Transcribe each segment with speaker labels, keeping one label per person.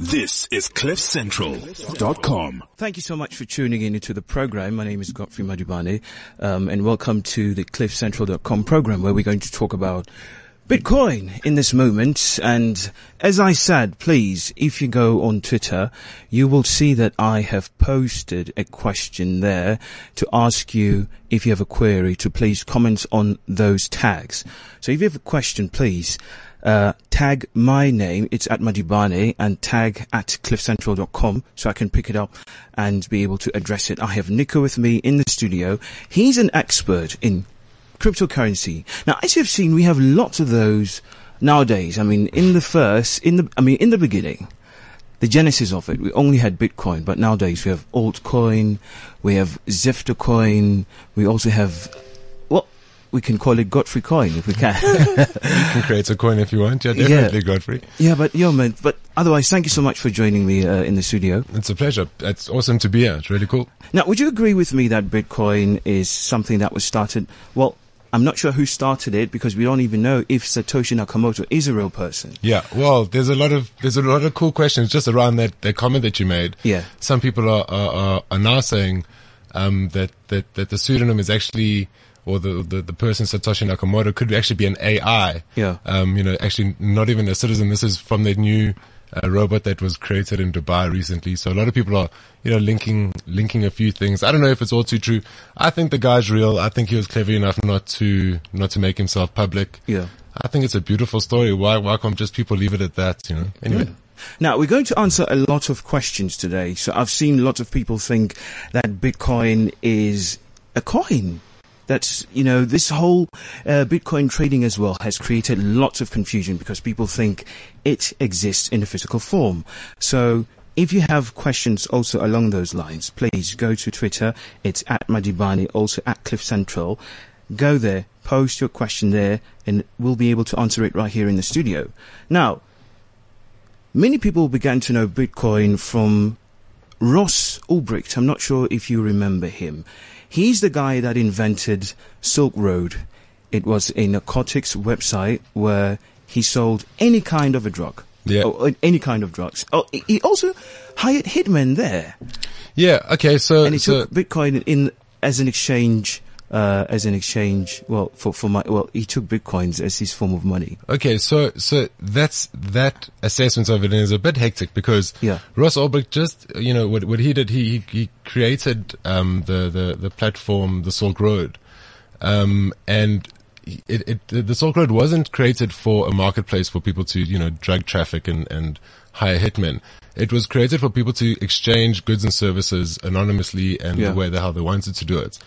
Speaker 1: This is CliffCentral.com.
Speaker 2: Thank you so much for tuning in into the program. My name is Godfrey Madubane, um, and welcome to the CliffCentral.com program where we're going to talk about Bitcoin in this moment. And as I said, please, if you go on Twitter, you will see that I have posted a question there to ask you if you have a query to please comment on those tags. So if you have a question, please, uh, tag my name. It's at Madibane and tag at cliffcentral.com so I can pick it up and be able to address it. I have Nico with me in the studio. He's an expert in cryptocurrency. Now, as you've seen, we have lots of those nowadays. I mean, in the first, in the, I mean, in the beginning, the genesis of it, we only had Bitcoin, but nowadays we have altcoin, we have Zifter coin, we also have, we can call it Godfrey coin if we can.
Speaker 3: you can create a coin if you want. Yeah, definitely, yeah. Godfrey.
Speaker 2: Yeah, but yo, man, but otherwise, thank you so much for joining me uh, in the studio.
Speaker 3: It's a pleasure. It's awesome to be here. It's really cool.
Speaker 2: Now, would you agree with me that Bitcoin is something that was started, well, I'm not sure who started it because we don't even know if Satoshi Nakamoto is a real person.
Speaker 3: Yeah, well, there's a lot of there's a lot of cool questions just around that, that comment that you made.
Speaker 2: Yeah,
Speaker 3: some people are are, are now saying um, that that that the pseudonym is actually or the, the, the person Satoshi Nakamoto could actually be an AI.
Speaker 2: Yeah.
Speaker 3: Um, you know, actually not even a citizen. This is from the new a robot that was created in Dubai recently. So a lot of people are, you know, linking, linking a few things. I don't know if it's all too true. I think the guy's real. I think he was clever enough not to, not to make himself public.
Speaker 2: Yeah.
Speaker 3: I think it's a beautiful story. Why, why can't just people leave it at that, you know? Anyway.
Speaker 2: Yeah. Now, we're going to answer a lot of questions today. So I've seen lots of people think that Bitcoin is a coin that's you know this whole uh, Bitcoin trading as well has created lots of confusion because people think it exists in a physical form. So if you have questions also along those lines, please go to Twitter. It's at Madibani, also at Cliff Central. Go there, post your question there, and we'll be able to answer it right here in the studio. Now, many people began to know Bitcoin from Ross Ulbricht. I'm not sure if you remember him. He's the guy that invented Silk Road. It was a narcotics website where he sold any kind of a drug.
Speaker 3: Yeah.
Speaker 2: Or any kind of drugs. Oh, he also hired hitmen there.
Speaker 3: Yeah. Okay. So
Speaker 2: and he
Speaker 3: so,
Speaker 2: took Bitcoin in as an exchange uh, as an exchange. Well, for for my well, he took bitcoins as his form of money.
Speaker 3: Okay, so so that's that assessment of it is a bit hectic because
Speaker 2: yeah.
Speaker 3: Ross Ulbricht just you know what what he did he he created um, the the the platform the Silk Road, um, and. It, it, the Silk Road wasn't created for a marketplace for people to, you know, drug traffic and, and hire hitmen. It was created for people to exchange goods and services anonymously and
Speaker 2: Yeah.
Speaker 3: the way the hell they wanted to do it.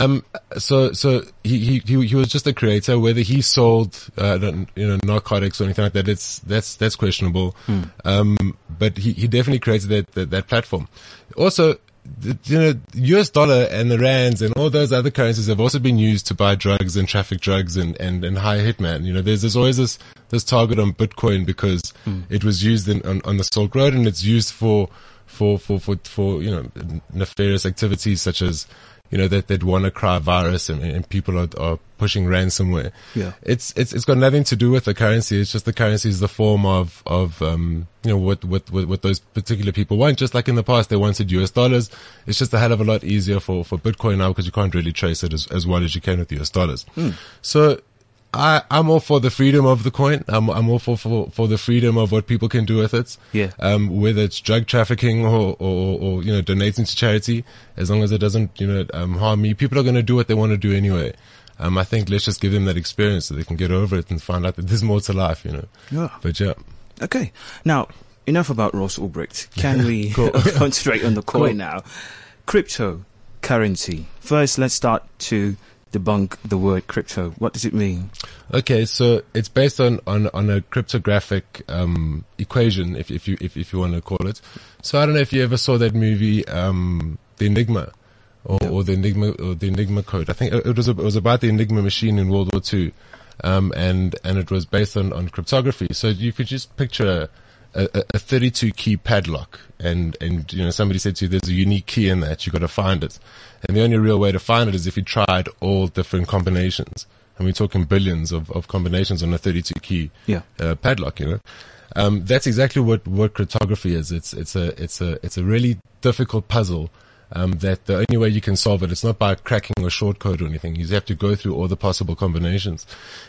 Speaker 3: Um, so, so he, he, he, he was just a creator. Whether he sold, uh, you know, narcotics or anything like that, it's, that's, that's questionable. Um, but he, he definitely created that, that, that platform. Also, the, you know, US dollar and the rands and all those other currencies have also been used to buy drugs and traffic drugs and, and, and hire hitman. You know, there's, there's always this, this target on Bitcoin because it was used in, on, on the Silk Road and it's used for, for, for, for, for, you know, nefarious activities such as, you know, that, that WannaCry virus and, and people are, are pushing ransomware.
Speaker 2: Yeah.
Speaker 3: It's, it's, it's got nothing to do with the currency. It's just the currency is the form of, of, um, you know, what, what, what, what those particular people want. Just like in the past, they wanted US dollars. It's just a hell of a lot easier for, for Bitcoin now because you can't really trace it as, as well as you can with US dollars. So, I, I'm all for the freedom of the coin. I'm, I'm all for, for, for the freedom of what people can do with it.
Speaker 2: Yeah.
Speaker 3: Um, whether it's drug trafficking or, or, or, you know, donating to charity, as long as it doesn't, you know, um, harm me, people are going to do what they want to do anyway. Um, I think let's just give them that experience so they can get over it and find out that there's more to life, you know.
Speaker 2: Yeah.
Speaker 3: But yeah.
Speaker 2: Okay. Now, enough about Ross Ulbricht. Can we go concentrate on the coin
Speaker 3: Cool.
Speaker 2: now? Cryptocurrency. First, let's start to debunk the word crypto. What does it mean?
Speaker 3: Okay, so it's based on, on, on a cryptographic um, equation, if, if you if, if you want to call it. So I don't know if you ever saw that movie, um, The Enigma, or, or the Enigma or the Enigma Code. I think it was it was about the Enigma machine in World War Two, um, and and it was based on, on cryptography. So you could just picture a, a, a 32 key padlock, and and you know somebody said to you, "There's a unique key in that. You've got to find it." And the only real way to find it is if you tried all different combinations. And we're talking billions of, of combinations on a 32 key
Speaker 2: Yeah.
Speaker 3: uh, padlock, you know. Um, that's exactly what, what cryptography is. It's, it's a, it's a, it's a really difficult puzzle. Um, that the only way you can solve it, it's not by cracking a short code or anything. You have to go through all the possible combinations.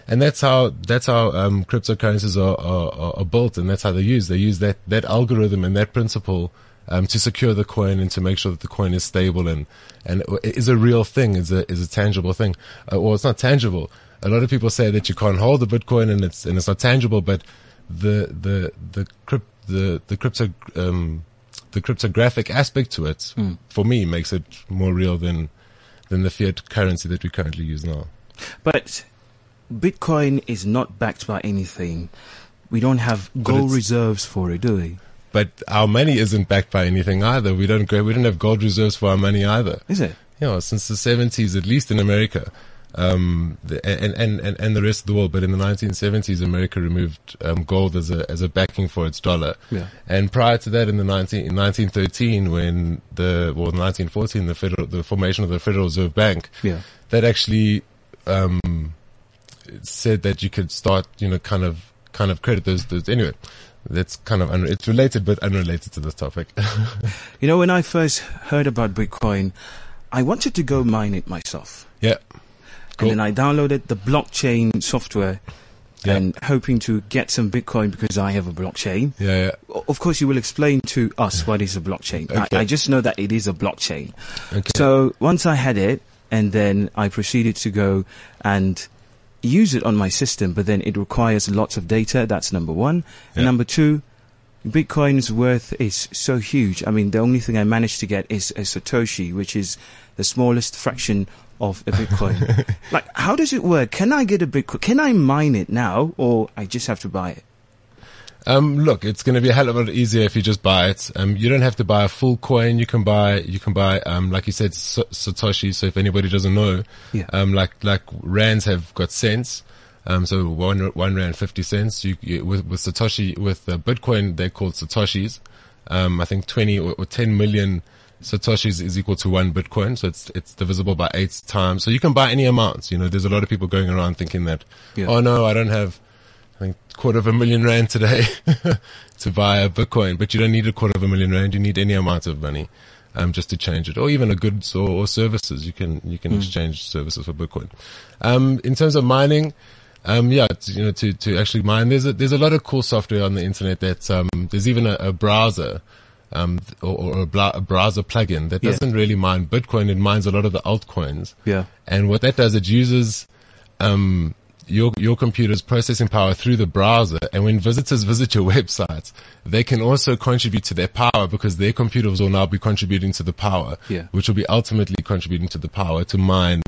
Speaker 3: And that's how, that's how, um, cryptocurrencies are, are, are built and that's how they're used. They use that, that algorithm and that principle, um, to secure the coin and to make sure that the coin is stable and, and is a real thing, is a, is a tangible thing. Uh, well, it's not tangible. A lot of people say that you can't hold the Bitcoin and it's, and it's not tangible, but the, the, the crypt, the, the crypto, um, the cryptographic aspect to it, mm. for me, makes it more real than than the fiat currency that we currently use now.
Speaker 2: But Bitcoin is not backed by anything. We don't have gold reserves for it, do we?
Speaker 3: But our money isn't backed by anything either. We don't we don't have gold reserves for our money either.
Speaker 2: Is it?
Speaker 3: Yeah, you know, since the seventies, at least in America, um, the, and, and, and, and the rest of the world. But in the 1970s, America removed um, gold as a as a backing for its dollar.
Speaker 2: Yeah.
Speaker 3: And prior to that, in the 19, in 1913, when the well, 1914, the federal the formation of the Federal Reserve Bank,
Speaker 2: yeah.
Speaker 3: that actually um, said that you could start, you know, kind of kind of credit those. those anyway. That's kind of un- it's related but unrelated to this topic.
Speaker 2: you know, when I first heard about Bitcoin, I wanted to go mine it myself.
Speaker 3: Yeah.
Speaker 2: Cool. And then I downloaded the blockchain software yeah. and hoping to get some Bitcoin because I have a blockchain.
Speaker 3: Yeah, yeah.
Speaker 2: Of course, you will explain to us what is a blockchain.
Speaker 3: Okay.
Speaker 2: I, I, just know that it is a blockchain.
Speaker 3: Okay.
Speaker 2: So once I had it, and then I proceeded to go and use it on my system, but then it requires lots of data. That's number one.
Speaker 3: Yeah.
Speaker 2: And number two, Bitcoin's worth is so huge. I mean, the only thing I managed to get is a Satoshi, which is the smallest fraction of a Bitcoin. like, how does it work? Can I get a Bitcoin? Can I mine it now, or I just have to buy it?
Speaker 3: Um, look, it's going to be a hell of a lot easier if you just buy it. Um, you don't have to buy a full coin. You can buy, you can buy, um, like you said, Satoshi. So if anybody doesn't know,
Speaker 2: yeah.
Speaker 3: um, like, like rands have got cents. Um, so one, one rand, 50 cents. You, you with, with Satoshi, with uh, Bitcoin, they're called Satoshis. Um, I think 20 or, or 10 million Satoshis is equal to one Bitcoin. So it's, it's divisible by eight times. So you can buy any amounts. You know, there's a lot of people going around thinking that,
Speaker 2: yeah.
Speaker 3: oh no, I don't have, I think quarter of a million rand today to buy a Bitcoin, but you don't need a quarter of a million rand. You need any amount of money. Um, just to change it, or even a goods or, or services, you can you can mm. exchange services for Bitcoin. Um, in terms of mining, um, yeah, you know, to, to actually mine, there's a, there's a lot of cool software on the internet that, um, there's even a, a browser, um, or, or a, bla- a, browser plugin that doesn't really mine Bitcoin. It mines a lot of the altcoins.
Speaker 2: Yeah.
Speaker 3: And what that does, it uses, um, your, your computer's processing power through the browser. And when visitors visit your website, they can also contribute to their power because their computers will now be contributing to the power,
Speaker 2: yeah.
Speaker 3: which will be ultimately contributing to the power to mine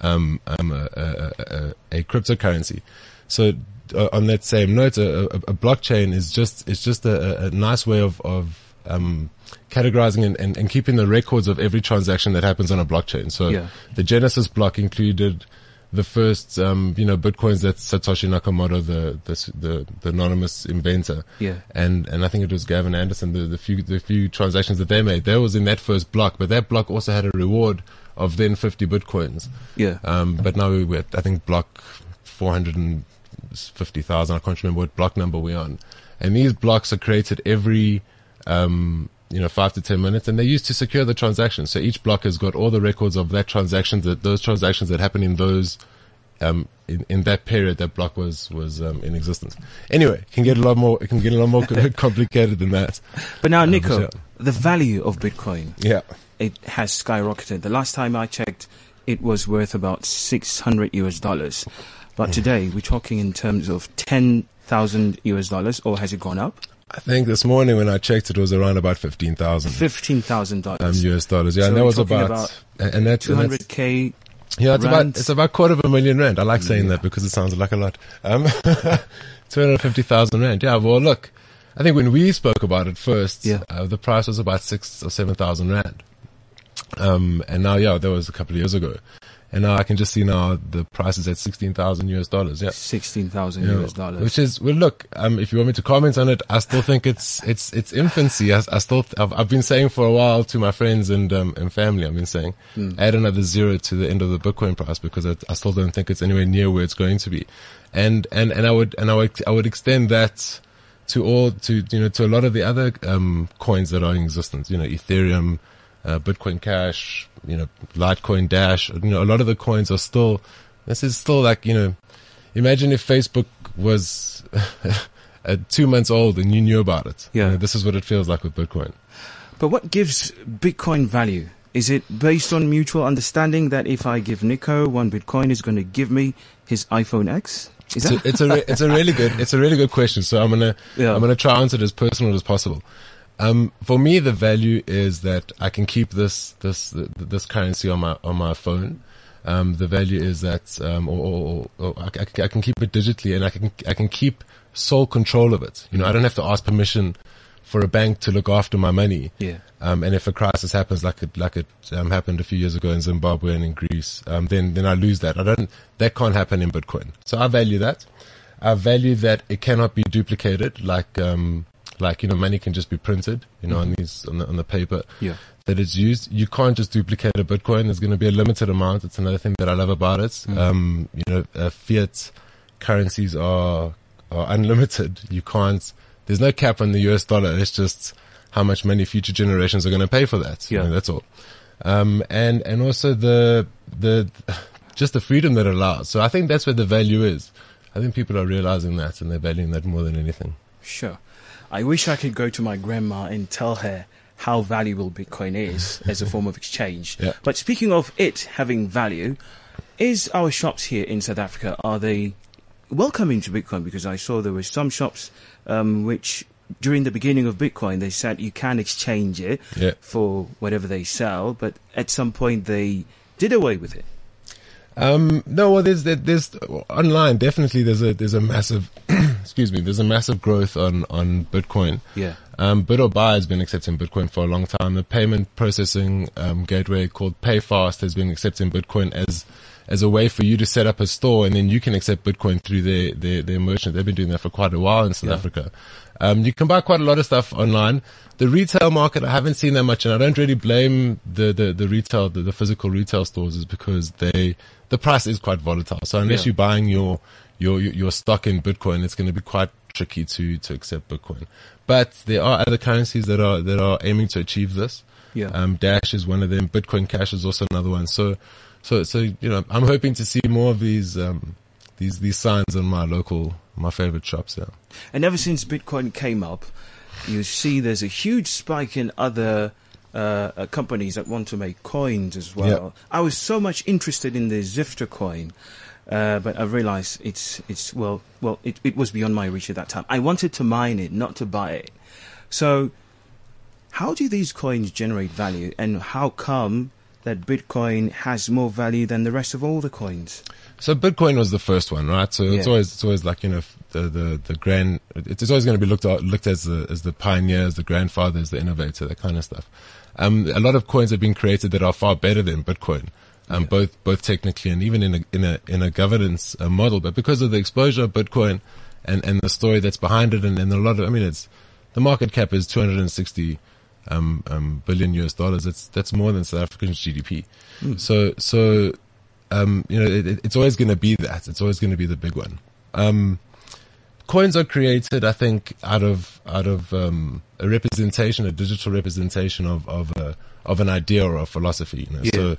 Speaker 3: um, um, a, a, a, a, cryptocurrency. So uh, on that same note, a, a, blockchain is just it's just a, nice way of of um, categorizing and, and, and, keeping the records of every transaction that happens on a blockchain. So
Speaker 2: yeah.
Speaker 3: the Genesis block included the first, um, you know, bitcoins that Satoshi Nakamoto, the, the, the, the, anonymous inventor.
Speaker 2: Yeah.
Speaker 3: And, and I think it was Gavin Andresen, the, the few, the few transactions that they made, that was in that first block, but that block also had a reward of then 50 bitcoins.
Speaker 2: Yeah.
Speaker 3: Um, but now we're at, I think, block 450,000. I can't remember what block number we're on. And these blocks are created every, um, you know, five to 10 minutes and they're used to secure the transaction. So each block has got all the records of that transaction, that those transactions that happen in those, um, in, in that period that block was, was, um, in existence. Anyway, it can get a lot more, it can get a lot more complicated than that.
Speaker 2: But now, Nico, yeah. the value of Bitcoin.
Speaker 3: Yeah
Speaker 2: it has skyrocketed. The last time I checked, it was worth about 600 US dollars. But today, we're talking in terms of 10,000 US dollars, or has it gone up?
Speaker 3: I think this morning when I checked, it was around about 15,000.
Speaker 2: $15,000.
Speaker 3: Um, US dollars, yeah.
Speaker 2: So
Speaker 3: and that was
Speaker 2: about,
Speaker 3: about, and that's
Speaker 2: 200k.
Speaker 3: Yeah, it's
Speaker 2: rand.
Speaker 3: about, it's about quarter of a million rand. I like saying yeah. that because it sounds like a lot. Um, 250,000 rand. Yeah, well, look, I think when we spoke about it first,
Speaker 2: yeah.
Speaker 3: Uh, the price was about six or 7,000 rand. Um, and now, yeah, that was a couple of years ago. And now I can just see now the price is at 16,000 US dollars. Yeah.
Speaker 2: 16,000
Speaker 3: yeah.
Speaker 2: US dollars.
Speaker 3: Which is, well, look, um, if you want me to comment on it, I still think it's, it's, it's infancy. I, I still, I've, I've, been saying for a while to my friends and, um, and family, I've been saying,
Speaker 2: mm.
Speaker 3: add another zero to the end of the Bitcoin price because I, I still don't think it's anywhere near where it's going to be. And, and, and I would, and I would, I would extend that, to all to you know to a lot of the other um, coins that are in existence. You know, Ethereum, uh, Bitcoin Cash, you know, Litecoin Dash. You know, a lot of the coins are still. This is still like you know, imagine if Facebook was two months old and you knew about it.
Speaker 2: Yeah.
Speaker 3: You know, this is what it feels like with Bitcoin.
Speaker 2: But what gives Bitcoin value? Is it based on mutual understanding that if I give Nico one Bitcoin, he's going to give me his iPhone X? Is
Speaker 3: It's a,
Speaker 2: that
Speaker 3: it's a re- it's a really good it's a really good question. So I'm gonna
Speaker 2: Yeah.
Speaker 3: I'm gonna try to answer it as personal as possible. Um, for me, the value is that I can keep this this this currency on my on my phone. Um, the value is that, um, or, or, or I, I can keep it digitally, and I can I can keep sole control of it. You know, I don't have to ask permission for a bank to look after my money.
Speaker 2: Yeah.
Speaker 3: Um, and if a crisis happens, like it like it um, happened a few years ago in Zimbabwe and in Greece, um, then then I lose that. I don't. That can't happen in Bitcoin. So I value that. I value that it cannot be duplicated. Like um, like you know, money can just be printed. You know, on these on the on the paper
Speaker 2: Yeah.
Speaker 3: that it's used. You can't just duplicate a Bitcoin. There's going to be a limited amount. It's another thing that I love about it. Um, you know, uh, fiat currencies are are unlimited. You can't. There's no cap on the US dollar. It's just how much money future generations are going to pay for that. You
Speaker 2: Yeah.
Speaker 3: know, that's all. Um, and and also the the just the freedom that it allows. So I think that's where the value is. I think people are realizing that and they're valuing that more than anything.
Speaker 2: Sure. I wish I could go to my grandma and tell her how valuable Bitcoin is as a form of exchange.
Speaker 3: Yeah.
Speaker 2: But speaking of it having value, is our shops here in South Africa are they welcoming to Bitcoin? Because I saw there were some shops um, which during the beginning of Bitcoin they said you can exchange it
Speaker 3: Yeah.
Speaker 2: for whatever they sell, but at some point they did away with it.
Speaker 3: Um, no, well, there's, there- there's, online, definitely there's a, there's a massive, excuse me, there's a massive growth on, on Bitcoin.
Speaker 2: Yeah.
Speaker 3: Um, bidorbuy has been accepting Bitcoin for a long time. The payment processing, um, gateway called PayFast has been accepting Bitcoin as, as a way for you to set up a store and then you can accept Bitcoin through their, their, their merchant. They've been doing that for quite a while in South
Speaker 2: Yeah.
Speaker 3: Africa. Um, you can buy quite a lot of stuff online. The retail market, I haven't seen that much, and I don't really blame the, the, the retail, the, the physical retail stores is because they, the price is quite volatile. So unless
Speaker 2: Yeah.
Speaker 3: you're buying your, your, your stock in Bitcoin, it's going to be quite tricky to, to accept Bitcoin. But there are other currencies that are, that are aiming to achieve this.
Speaker 2: Yeah.
Speaker 3: Um, Dash is one of them. Bitcoin Cash is also another one. So, so, so, you know, I'm hoping to see more of these, um, these, these signs in my local, my favorite shops. Yeah.
Speaker 2: And ever since Bitcoin came up, you see there's a huge spike in other uh, uh, companies that want to make coins as well. I was so much interested in the Zifter coin, uh, but I realized it's it's well well it, it was beyond my reach at that time. I wanted to mine it, not to buy it. So, how do these coins generate value, and how come that Bitcoin has more value than the rest of all the coins?
Speaker 3: So Bitcoin was the first one, right? So it's always it's always like you know the the the grand. It's always going to be looked at, looked as the as the pioneers, the grandfathers, the innovator, that kind of stuff. Um, a lot of coins have been created that are far better than Bitcoin, um, both both technically and even in a in a in a governance uh, model. But because of the exposure of Bitcoin and and the story that's behind it, and, and a lot of I mean, it's the market cap is 260 um, um, billion US dollars. That's that's more than South Africa's GDP. So so um, you know, it, it- it's always going to be that. It's always going to be the big one. Coins are created, I think, out of out of um, a representation, a digital representation of of a, of an idea or a philosophy. You know?
Speaker 2: Yeah.
Speaker 3: So,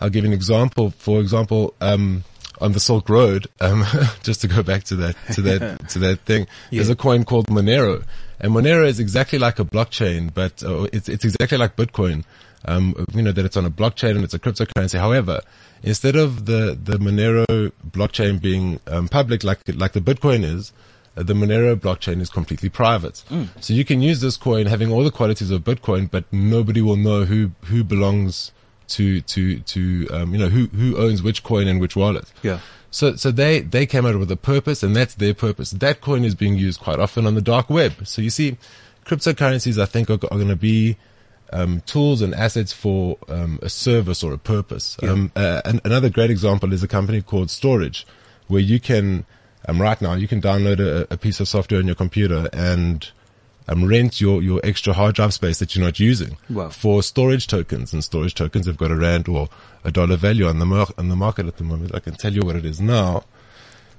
Speaker 3: I'll give an example. For example, um, on the Silk Road, um, just to go back to that to that to that thing, there's a coin called Monero, and Monero is exactly like a blockchain, but uh, it's it's exactly like Bitcoin. Um, you know that it's on a blockchain and it's a cryptocurrency. However, instead of the the Monero blockchain being um, public like like the Bitcoin is, uh, the Monero blockchain is completely private. So you can use this coin having all the qualities of Bitcoin, but nobody will know who who belongs to to to um, you know who who owns which coin and which wallet.
Speaker 2: Yeah.
Speaker 3: So, so they, they came out with a purpose and that's their purpose. That coin is being used quite often on the dark web. So you see, cryptocurrencies, I think, are, are going to be, um, tools and assets for, um, a service or a purpose. Um, uh, an, another great example is a company called Storj, where you can, um, right now, you can download a, a piece of software on your computer and, um, rent your, your extra hard drive space that you're not using
Speaker 2: Wow.
Speaker 3: for Storj tokens. And Storj tokens have got a rand or a dollar value on the mar- on the market at the moment. I can tell you what it is now.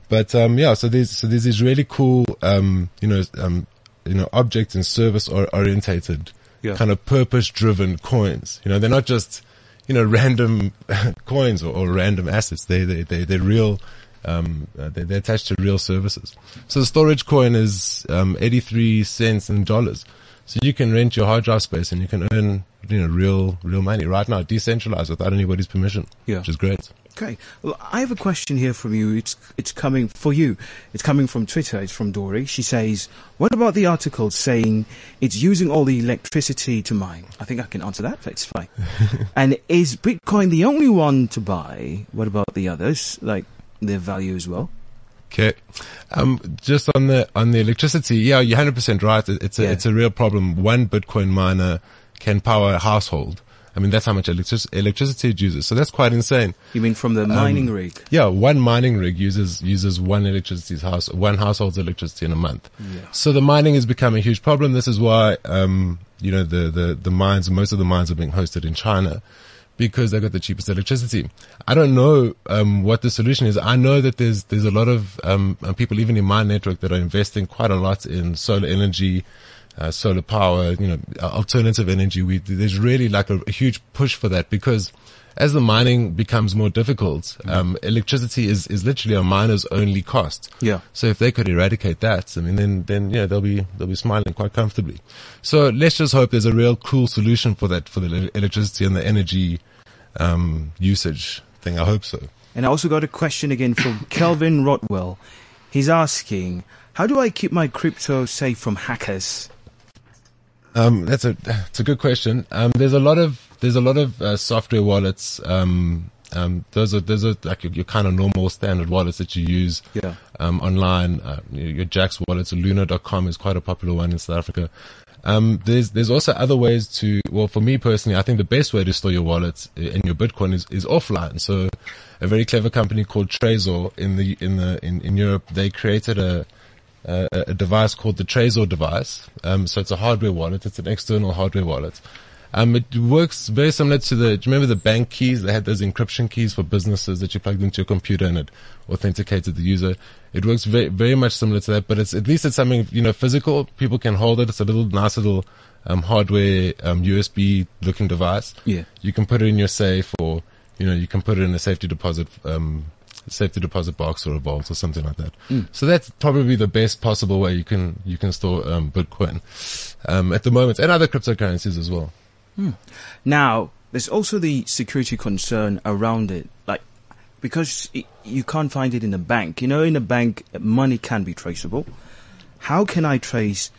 Speaker 3: But um, yeah, so there's so there's these really cool um, you know um, you know, object and service or orientated,
Speaker 2: Yeah.
Speaker 3: kind of purpose driven coins. You know, they're not just, you know, random coins or, or random assets. They, they, they, they're real, um, uh, they, they're attached to real services. So the Storj coin is, um, 83 cents in dollars. So you can rent your hard drive space and you can earn, you know, real, real money right now, decentralized without anybody's permission.
Speaker 2: Yeah.
Speaker 3: Which is great.
Speaker 2: Okay. Well, I have a question here from you. It's it's coming for you. It's coming from Twitter. It's from Dory. She says, "What about the article saying it's using all the electricity to mine?" I think I can answer that. That's fine. and is Bitcoin the only one to buy? What about the others? Like their value as well?
Speaker 3: Okay. Um, just on the, on the electricity, yeah, you're 100% right. It's a,
Speaker 2: Yeah.
Speaker 3: it's a real problem. One Bitcoin miner can power a household. I mean, that's how much electric- electricity it uses. So that's quite insane.
Speaker 2: You mean from the mining rig?
Speaker 3: Yeah, one mining rig uses uses one electricity house one household's electricity in a month. Yeah. So the mining has become a huge problem. This is why um, you know the, the the mines most of the mines are being hosted in China because they got the cheapest electricity. I don't know um, what the solution is. I know that there's there's a lot of um, uh, people even in my network that are investing quite a lot in solar energy. Uh, solar power, you know, uh, alternative energy. We, there's really like a, a huge push for that because as the mining becomes more difficult, um, electricity is, is literally a miner's only cost.
Speaker 2: Yeah.
Speaker 3: So if they could eradicate that, I mean, then, then, yeah, they'll be, they'll be smiling quite comfortably. So let's just hope there's a real cool solution for that, for the electricity and the energy, um, usage thing. I hope so.
Speaker 2: And I also got a question again from Kelvin Rotwell. He's asking, "How do I keep my crypto safe from hackers?"
Speaker 3: Um, that's a that's a good question. Um, there's a lot of there's a lot of uh, software wallets. Um, um, those are those are like your, your kind of normal standard wallets that you use
Speaker 2: Yeah.
Speaker 3: um, online. Uh, your, Jaxx wallets, Luno.com is quite a popular one in South Africa. Um, there's there's also other ways to. Well, for me personally, I think the best way to store your wallets and your Bitcoin is, is offline. So, a very clever company called Trezor in the in the in, in Europe, they created a a, a device called the Trezor device. Um, so it's a hardware wallet. It's an external hardware wallet. Um, it works very similar to the, do you remember the bank keys? They had those encryption keys for businesses that you plugged into your computer and it authenticated the user. It works very, very much similar to that, but it's, at least it's something, you know, physical. People can hold it. It's a little nice little, um, hardware, um, USB looking device.
Speaker 2: Yeah.
Speaker 3: You can put it in your safe or, you know, you can put it in a safety deposit, um, safety deposit box or a vault or something like that. So that's probably the best possible way you can, you can store, um, Bitcoin, um, at the moment and other cryptocurrencies as well.
Speaker 2: Now, there's also the security concern around it, like because it, you can't find it in a bank. You know, in a bank, money can be traceable. How can I trace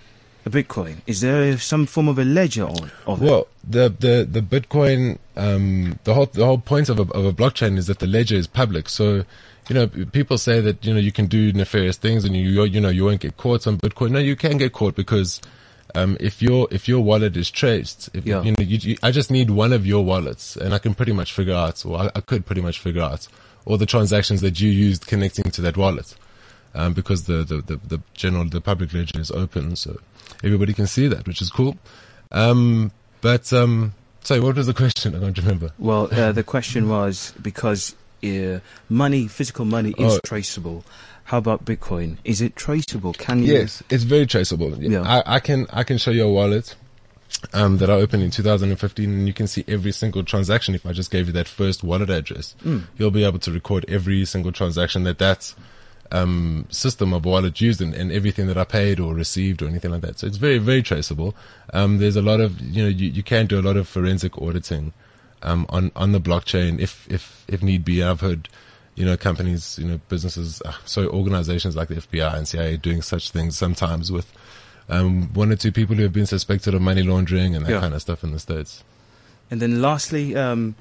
Speaker 2: a Bitcoin? Is there some form of a ledger on of it?
Speaker 3: Well, the the the Bitcoin, um, the whole the whole point of a, of a blockchain is that the ledger is public. So, you know, people say that you know you can do nefarious things and you you you know you won't get caught on Bitcoin. No, you can get caught because. Um, if your if your wallet is traced, if,
Speaker 2: Yeah.
Speaker 3: you know, you, you, I just need one of your wallets, and I can pretty much figure out, or I, I could pretty much figure out, all the transactions that you used connecting to that wallet, um, because the, the, the, the general the public ledger is open, so everybody can see that, which is cool. Um, but um, sorry, what was the question? I don't remember.
Speaker 2: Well, uh, the question was because uh, money, physical money, is
Speaker 3: Oh.
Speaker 2: traceable. How about Bitcoin? Is it traceable? Can you?
Speaker 3: Yes, it's very traceable.
Speaker 2: Yeah.
Speaker 3: I, I can I can show you a wallet um, that I opened in 2015, and you can see every single transaction. If I just gave you that first wallet address, you'll be able to record every single transaction that that um, system of wallet used, and, and everything that I paid or received or anything like that. So it's very very traceable. Um, there's a lot of you know you, you can do a lot of forensic auditing um, on on the blockchain if if if need be. I've heard you know companies, you know businesses, uh, so organizations like the FBI and CIA doing such things sometimes with um, one or two people who have been suspected of money laundering and that
Speaker 2: Yeah.
Speaker 3: kind of stuff in the states.
Speaker 2: And then lastly, um,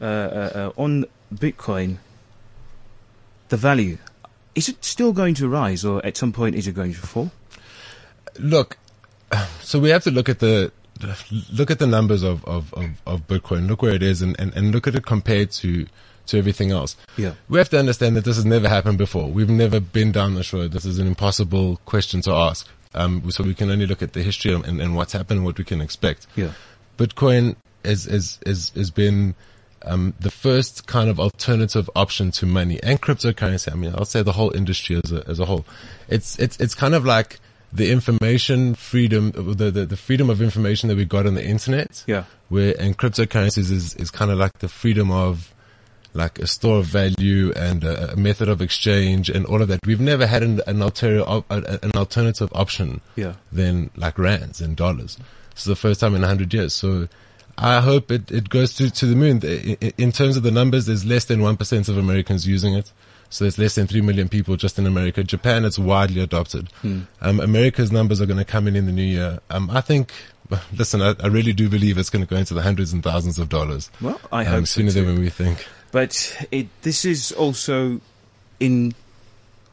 Speaker 2: uh, uh, uh, on Bitcoin, the value is it still going to rise, or at some point is it going to fall?
Speaker 3: Look, so we have to look at the look at the numbers of, of, of, of Bitcoin, look where it is, and, and, and look at it compared to to everything else.
Speaker 2: Yeah.
Speaker 3: We have to understand that this has never happened before. We've never been down this road. This is an impossible question to ask. Um, so we can only look at the history and, and what's happened and what we can expect.
Speaker 2: Yeah.
Speaker 3: Bitcoin has has has, has been um, the first kind of alternative option to money and cryptocurrency. I mean, I'll say the whole industry as a as a whole. It's it's it's kind of like the information freedom, the, the, the freedom of information that we got on the internet.
Speaker 2: Yeah.
Speaker 3: Where, and cryptocurrencies is, is kind of like the freedom of, like a store of value and a, method of exchange and all of that. We've never had an, an, alternative, an alternative option
Speaker 2: Yeah.
Speaker 3: than like rands and dollars. This is the first time in a hundred years. So I hope it, it goes to, to the moon. In terms of the numbers, there's less than 1% of Americans using it. So there's less than 3 million people just in America. Japan, it's widely adopted. Um, America's numbers are going to come in in the new year. Um, I think, listen, I, I really do believe it's going to go into the hundreds and thousands of dollars.
Speaker 2: Well, I
Speaker 3: um,
Speaker 2: hope so
Speaker 3: sooner
Speaker 2: too.
Speaker 3: than we think.
Speaker 2: But it, this is also in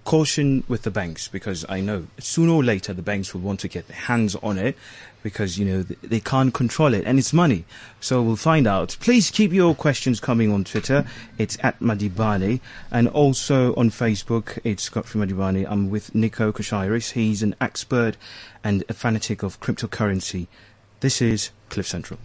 Speaker 2: caution with the banks because I know sooner or later the banks will want to get their hands on it because, you know, they can't control it and it's money. So we'll find out. Please keep your questions coming on Twitter. It's at Madibani and also on Facebook. It's Godfrey Madibani. I'm with Nico Koshiris. He's an expert and a fanatic of cryptocurrency. This is Cliff Central.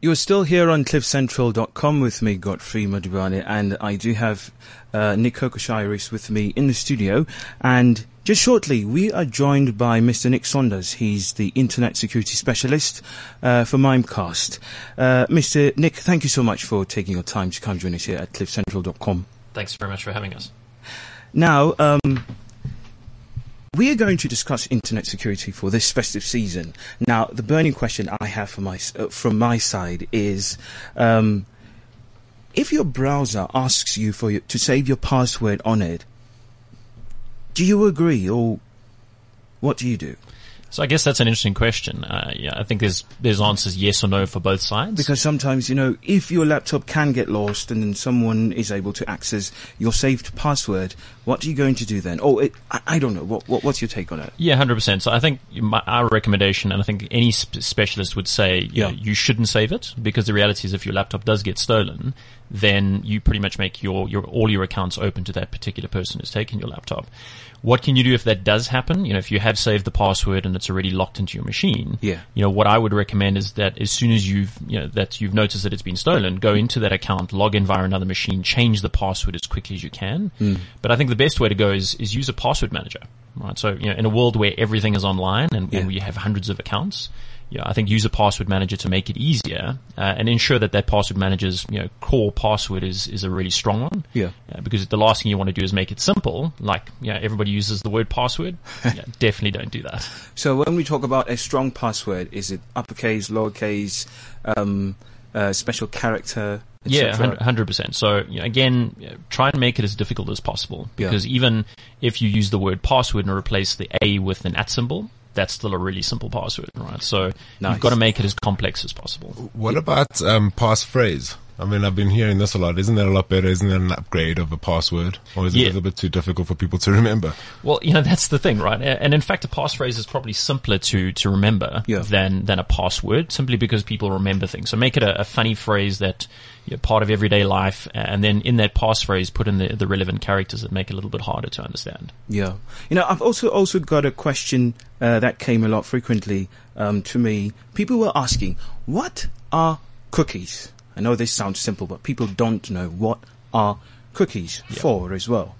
Speaker 2: You're still here on cliffcentral.com with me, Godfrey Madubane, and I do have uh, Nick Kokoshiris with me in the studio. And just shortly, we are joined by Mr. Nick Saunders. He's the Internet Security Specialist uh, for Mimecast. Uh, Mr. Nick, thank you so much for taking your time to come join us here at cliffcentral.com.
Speaker 4: Thanks very much for having us.
Speaker 2: Now, um, we are going to discuss internet security for this festive season. Now, the burning question I have for my, uh, from my side is, um, if your browser asks you for your, to save your password on it, do you agree or what do you do?
Speaker 4: So I guess that's an interesting question. Uh, yeah, I think there's there's answers yes or no for both sides.
Speaker 2: Because sometimes, you know, if your laptop can get lost and then someone is able to access your saved password, what are you going to do then? Oh, it, I, I don't know. What, what, what's your take on it?
Speaker 4: yeah, hundred percent. So I think my, our recommendation, and I think any sp- specialist would say, you, know,
Speaker 2: Yeah.
Speaker 4: you shouldn't save it because the reality is, if your laptop does get stolen, then you pretty much make your your all your accounts open to that particular person who's taken your laptop. What can you do if that does happen? You know, if you have saved the password and it's already locked into your machine,
Speaker 2: Yeah.
Speaker 4: you know, what I would recommend is that as soon as you've, you know, that you've noticed that it's been stolen, go into that account, log in via another machine, change the password as quickly as you can. Hmm. But I think the best way to go is, is use a password manager, right? So, you know, in a world where everything is online and,
Speaker 2: Yeah.
Speaker 4: and you have hundreds of accounts, yeah, I think use a password manager to make it easier, uh, and ensure that that password manager's, you know, core password is, is a really strong one.
Speaker 2: Yeah.
Speaker 4: Uh, because the last thing you want to do is make it simple, like, you know, everybody uses the word password. yeah, definitely don't do that.
Speaker 2: So when we talk about a strong password, is it uppercase, lowercase, um, uh, special character?
Speaker 4: Yeah, hundred percent. So you know, again, you know, try and make it as difficult as possible
Speaker 2: Yeah.
Speaker 4: because even if you use the word password and replace the A with an at symbol, that's still a really simple password, right? So
Speaker 2: Nice.
Speaker 4: you've got to make it as complex as possible.
Speaker 3: What about um, passphrase? I mean, I've been hearing this a lot. Isn't that a lot better? Isn't that an upgrade of a password? Or is it
Speaker 4: Yeah.
Speaker 3: a little bit too difficult for people to remember?
Speaker 4: Well, you know, that's the thing, right? And in fact, a passphrase is probably simpler to, to remember
Speaker 2: Yeah.
Speaker 4: than, than a password, simply because people remember things. So make it a, a funny phrase that, you know, part of everyday life, and then in that passphrase, put in the, the relevant characters that make it a little bit harder to understand.
Speaker 2: Yeah. You know, I've also also got a question uh, that came a lot frequently um, to me. People were asking, "What are cookies?" I know this sounds simple, but people don't know what are cookies for as well.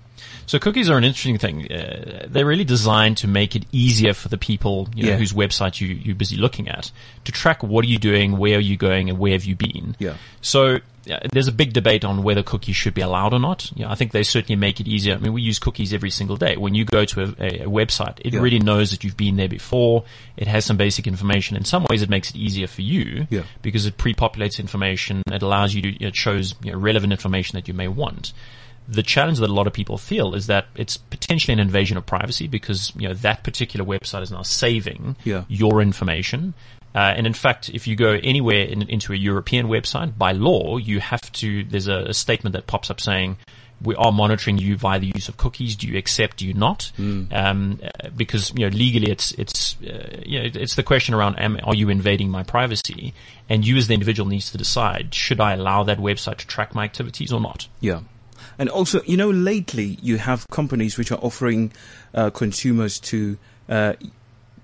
Speaker 4: So cookies are an interesting thing. Uh, they're really designed to make it easier for the people you know,
Speaker 2: Yeah.
Speaker 4: whose website you, you're busy looking at to track what are you doing, where are you going, and where have you been.
Speaker 2: Yeah.
Speaker 4: So uh, there's a big debate on whether cookies should be allowed or not. You know, I think they certainly make it easier. I mean, we use cookies every single day. When you go to a, a, a website, it
Speaker 2: Yeah.
Speaker 4: really knows that you've been there before. It has some basic information. In some ways, it makes it easier for you
Speaker 2: Yeah.
Speaker 4: because it pre-populates information. It allows you to, it shows you know, relevant information that you may want the challenge that a lot of people feel is that it's potentially an invasion of privacy because you know that particular website is now saving
Speaker 2: Yeah.
Speaker 4: your information. Uh, and in fact, if you go anywhere in, into a European website, by law, you have to. There's a, a statement that pops up saying we are monitoring you via the use of cookies. Do you accept? Do you not? Um, uh, because you know legally, it's it's uh, you know it's the question around: am, Are you invading my privacy? And you, as the individual, needs to decide: should I allow that website to track my activities or not?
Speaker 2: Yeah. And also, you know, lately you have companies which are offering uh, consumers to, uh,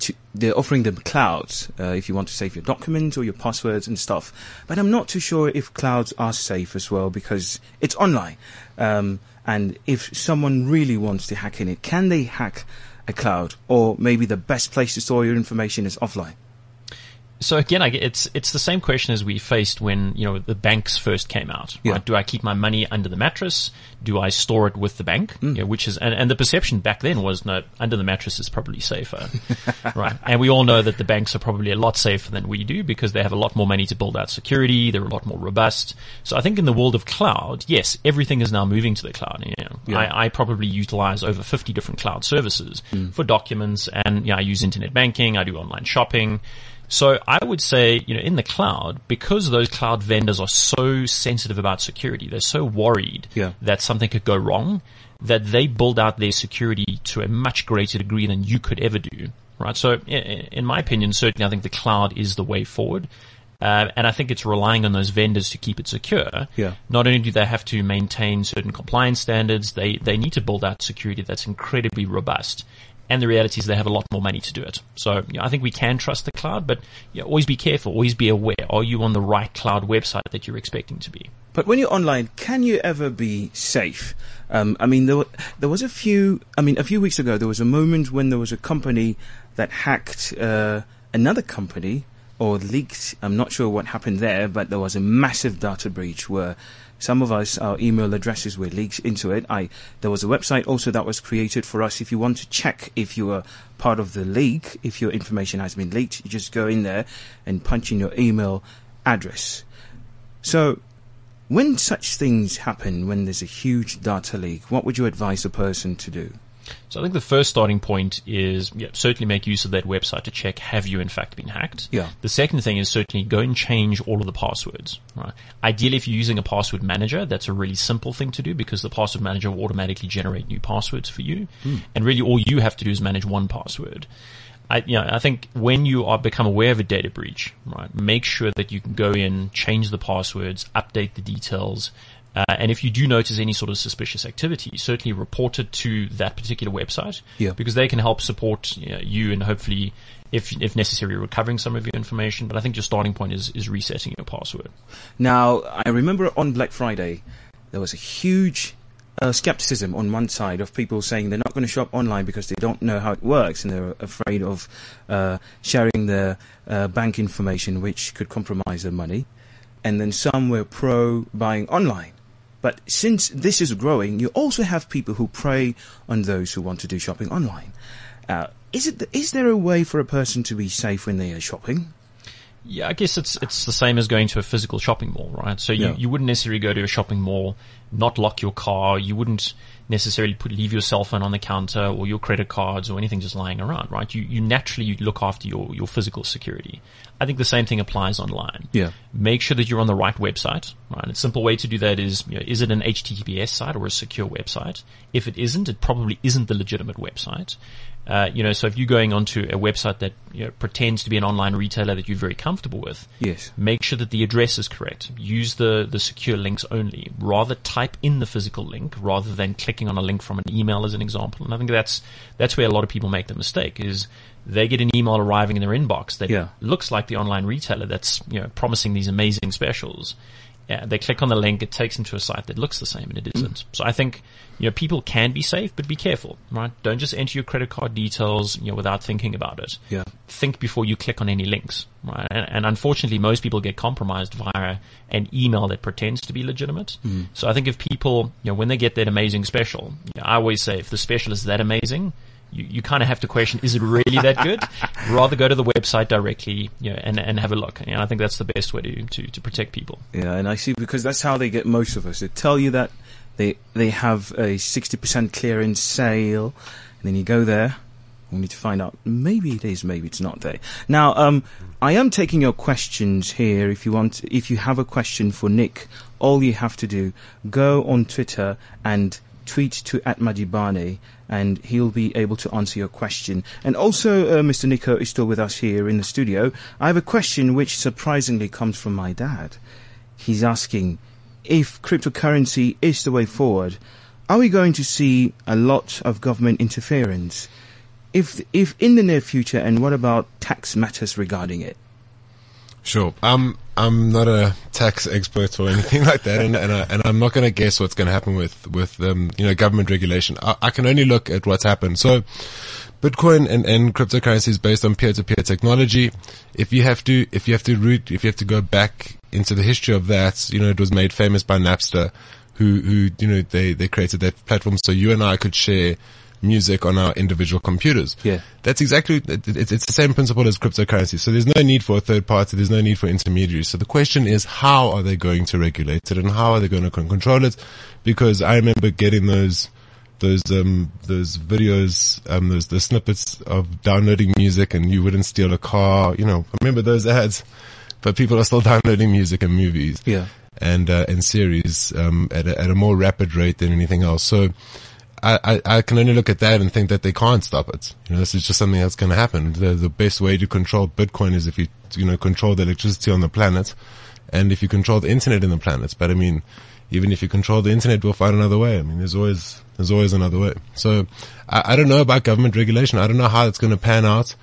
Speaker 2: to, they're offering them clouds uh, if you want to save your documents or your passwords and stuff. But I'm not too sure if clouds are safe as well because it's online. Um, and if someone really wants to hack in it, can they hack a cloud? Or maybe the best place to store your information is offline?
Speaker 4: So again, it's it's the same question as we faced when you know the banks first came out.
Speaker 2: Yeah.
Speaker 4: Right? Do I keep my money under the mattress? Do I store it with the bank? Mm. You know, which is and, and the perception back then was no, under the mattress is probably safer, right? And we all know that the banks are probably a lot safer than we do because they have a lot more money to build out security. They're a lot more robust. So I think in the world of cloud, yes, everything is now moving to the cloud. You know,
Speaker 2: Yeah.
Speaker 4: I, I probably utilize over 50 different cloud services mm. for documents and, you know, I use internet banking. I do online shopping. So I would say, you know, in the cloud, because those cloud vendors are so sensitive about security, they're so worried
Speaker 2: Yeah.
Speaker 4: that something could go wrong, that they build out their security to a much greater degree than you could ever do. Right. So in my opinion, certainly I think the cloud is the way forward. Uh, and I think it's relying on those vendors to keep it secure.
Speaker 2: Yeah.
Speaker 4: Not only do they have to maintain certain compliance standards, they, they need to build out security that's incredibly robust. And the reality is they have a lot more money to do it. So you know, I think we can trust the cloud, but you know, always be careful, always be aware. Are you on the right cloud website that you're expecting to be?
Speaker 2: But when you're online, can you ever be safe? Um, I mean, there, wa- there was a few. I mean, a few weeks ago, there was a moment when there was a company that hacked uh, another company or leaked. I'm not sure what happened there, but there was a massive data breach where some of us, our email addresses were leaked into it. I there was a website also that was created for us. If you want to check if you are part of the leak, if your information has been leaked, you just go in there and punch in your email address. So when such things happen, when there's a huge data leak, what would you advise a person to do?
Speaker 4: So I think the first starting point is yeah, certainly make use of that website to check have you in fact been hacked.
Speaker 2: Yeah.
Speaker 4: The second thing is certainly go and change all of the passwords. Right. Ideally, if you're using a password manager, that's a really simple thing to do because the password manager will automatically generate new passwords for you, hmm. and really all you have to do is manage one password. I, you know, I think when you are become aware of a data breach, right, make sure that you can go in, change the passwords, update the details, uh, and if you do notice any sort of suspicious activity, certainly report it to that particular website
Speaker 2: Yeah.
Speaker 4: because they can help support you, know, you and hopefully, if if necessary, recovering some of your information. But I think your starting point is is resetting your password.
Speaker 2: Now, I remember on Black Friday, there was a huge uh, skepticism on one side of people saying they're not going to shop online because they don't know how it works and they're afraid of uh, sharing their uh, bank information, which could compromise their money. And then some were pro buying online. But since this is growing, you also have people who prey on those who want to do shopping online. Uh, is it is there a way for a person to be safe when they are shopping?
Speaker 4: Yeah, I guess it's it's the same as going to a physical shopping mall, right? So you,
Speaker 2: Yeah.
Speaker 4: you wouldn't necessarily go to a shopping mall, not lock your car. You wouldn't necessarily put leave your cell phone on the counter or your credit cards or anything just lying around, right? You you naturally you look after your your physical security. I think the same thing applies online.
Speaker 2: Yeah.
Speaker 4: Make sure that you're on the right website, right? A simple way to do that is, you know, is it an HTTPS site or a secure website? If it isn't, it probably isn't the legitimate website. Uh, you know, so if you're going onto a website that you know, pretends to be an online retailer that you're very comfortable with,
Speaker 2: Yes.
Speaker 4: make sure that the address is correct. Use the, the secure links only. Rather type in the physical link rather than clicking on a link from an email as an example. And I think that's, that's where a lot of people make the mistake is they get an email arriving in their inbox that
Speaker 2: Yeah.
Speaker 4: looks like the online retailer that's, you know, promising these amazing specials. Yeah, they click on the link, it takes them to a site that looks the same and it isn't. Mm. So I think, you know, people can be safe, but be careful, right? Don't just enter your credit card details, you know, without thinking about it
Speaker 2: Yeah.
Speaker 4: think before you click on any links, right? And, and unfortunately, most people get compromised via an email that pretends to be legitimate. Mm. So I think if people, you know, when they get that amazing special, you know, I always say if the special is that amazing, you, you kind of have to question, is it really that good? Rather go to the website directly, you know, and, and have a look. And I think that's the best way to, to, to protect people.
Speaker 2: Yeah, and I see because that's how they get most of us. They tell you that they they have a sixty percent clearance sale, and then you go there. We need to find out. Maybe it is. Maybe it's not there. Now, um, I am taking your questions here. If you want, if you have a question for Nick all you have to do, go on Twitter and tweet to at Majibane and he'll be able to answer your question. And also, uh, Mr. Nico is still with us here in the studio. I have a question which surprisingly comes from my dad. He's asking if cryptocurrency is the way forward, are we going to see a lot of government interference? If, if in the near future, and what about tax matters regarding it?
Speaker 3: Sure. I'm I'm not a tax expert or anything like that, and and, I, I'm not going to guess what's going to happen with with um, you know government regulation. I, I can only look at what's happened. So. Bitcoin and, and cryptocurrency is based on peer-to-peer technology. If you have to, if you have to root, if you have to go back into the history of that, you know, it was made famous by Napster, who, who, you know, they, they created that platform so you and I could share music on our individual computers.
Speaker 2: Yeah.
Speaker 3: That's exactly, it's, it's the same principle as cryptocurrency. So there's no need for a third party. There's no need for intermediaries. So the question is, how are they going to regulate it and how are they going to control it? Because I remember getting those, those, um, those videos, um, those, the snippets of downloading music and you wouldn't steal a car. You know, I remember those ads, but people are still downloading music and movies
Speaker 2: Yeah.
Speaker 3: and uh, and series um, at a, at a more rapid rate than anything else. So I, I, can only look at that and think that they can't stop it. You know, this is just something that's going to happen. The the best way to control Bitcoin is if you you know control the electricity on the planet, and if you control the internet in the planet. But I mean, even if you control the internet, we'll find another way. I mean, there's always there's always another way. So I, I don't know about government regulation. I don't know how it's going to pan out